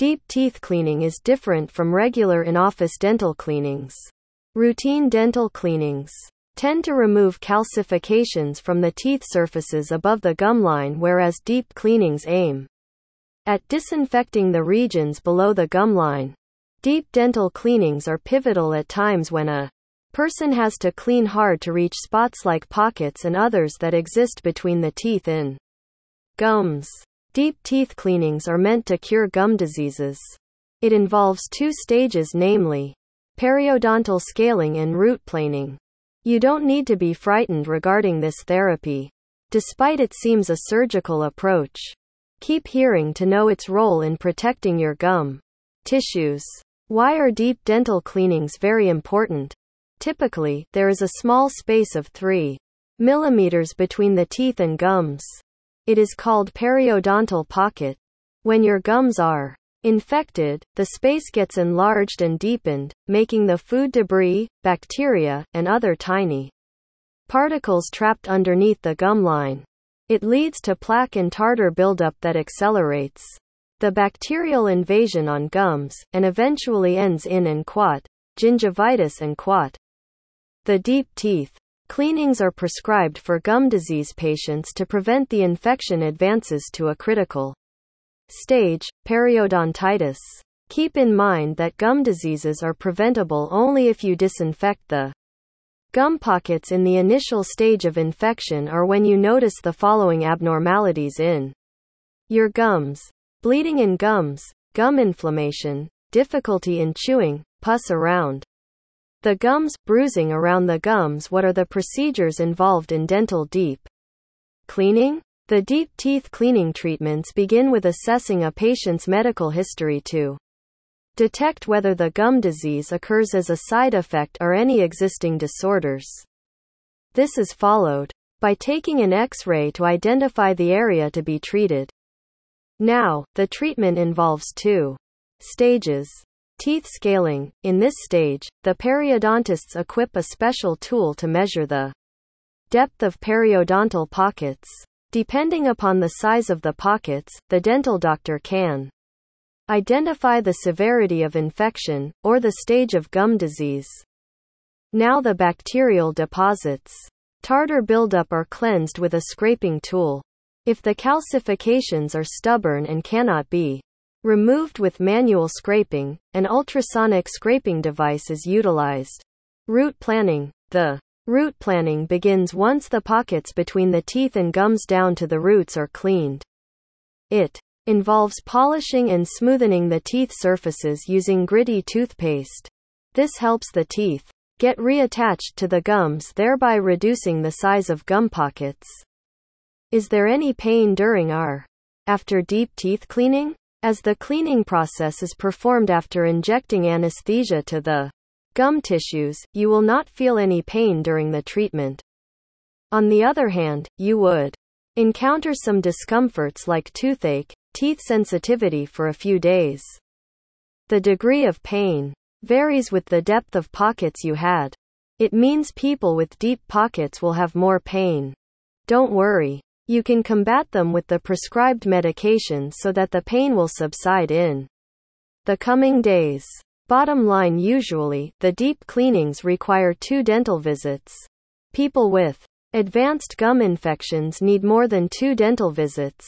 Deep teeth cleaning is different from regular in-office dental cleanings. Routine dental cleanings tend to remove calcifications from the teeth surfaces above the gum line whereas deep cleanings aim at disinfecting the regions below the gum line. Deep dental cleanings are pivotal at times when a person has to clean hard to reach spots like pockets and others that exist between the teeth in gums. Deep teeth cleanings are meant to cure gum diseases. It involves two stages namely periodontal scaling and root planing. You don't need to be frightened regarding this therapy. Despite it seems a surgical approach. Keep hearing to know its role in protecting your gum tissues. Why are deep dental cleanings very important? Typically, there is a small space of 3 millimeters between the teeth and gums. It is called periodontal pocket. When your gums are infected, the space gets enlarged and deepened, making the food debris, bacteria, and other tiny particles trapped underneath the gum line. It leads to plaque and tartar buildup that accelerates the bacterial invasion on gums, and eventually ends in and quat, gingivitis and quat. The deep teeth cleanings are prescribed for gum disease patients to prevent the infection advances to a critical stage, periodontitis. Keep in mind that gum diseases are preventable only if you disinfect the gum pockets in the initial stage of infection or when you notice the following abnormalities in your gums bleeding in gums, gum inflammation, difficulty in chewing, pus around the gums, bruising around the gums. What are the procedures involved in dental deep cleaning? The deep teeth cleaning treatments begin with assessing a patient's medical history to detect whether the gum disease occurs as a side effect or any existing disorders. This is followed by taking an X-ray to identify the area to be treated. Now, the treatment involves two stages. Teeth scaling. In this stage, the periodontists equip a special tool to measure the depth of periodontal pockets. Depending upon the size of the pockets, the dental doctor can identify the severity of infection, or the stage of gum disease. Now the bacterial deposits. Tartar buildup are cleansed with a scraping tool. If the calcifications are stubborn and cannot be Removed with manual scraping, an ultrasonic scraping device is utilized. Root planning. The root planning begins once the pockets between the teeth and gums down to the roots are cleaned. It involves polishing and smoothing the teeth surfaces using gritty toothpaste. This helps the teeth get reattached to the gums, thereby reducing the size of gum pockets. Is there any pain during or after deep teeth cleaning? As the cleaning process is performed after injecting anesthesia to the gum tissues, you will not feel any pain during the treatment. On the other hand, you would encounter some discomforts like toothache, teeth sensitivity for a few days. The degree of pain varies with the depth of pockets you had. It means people with deep pockets will have more pain. Don't worry. You can combat them with the prescribed medication so that the pain will subside in the coming days. Bottom line usually, the deep cleanings require two dental visits. People with advanced gum infections need more than two dental visits.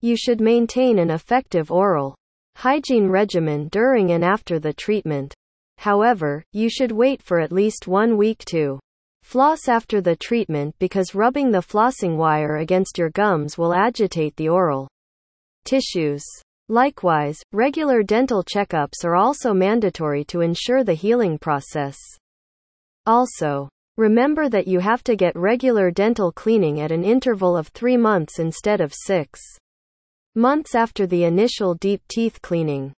You should maintain an effective oral hygiene regimen during and after the treatment. However, you should wait for at least one week to Floss after the treatment because rubbing the flossing wire against your gums will agitate the oral tissues. Likewise, regular dental checkups are also mandatory to ensure the healing process. Also, remember that you have to get regular dental cleaning at an interval of three months instead of six months after the initial deep teeth cleaning.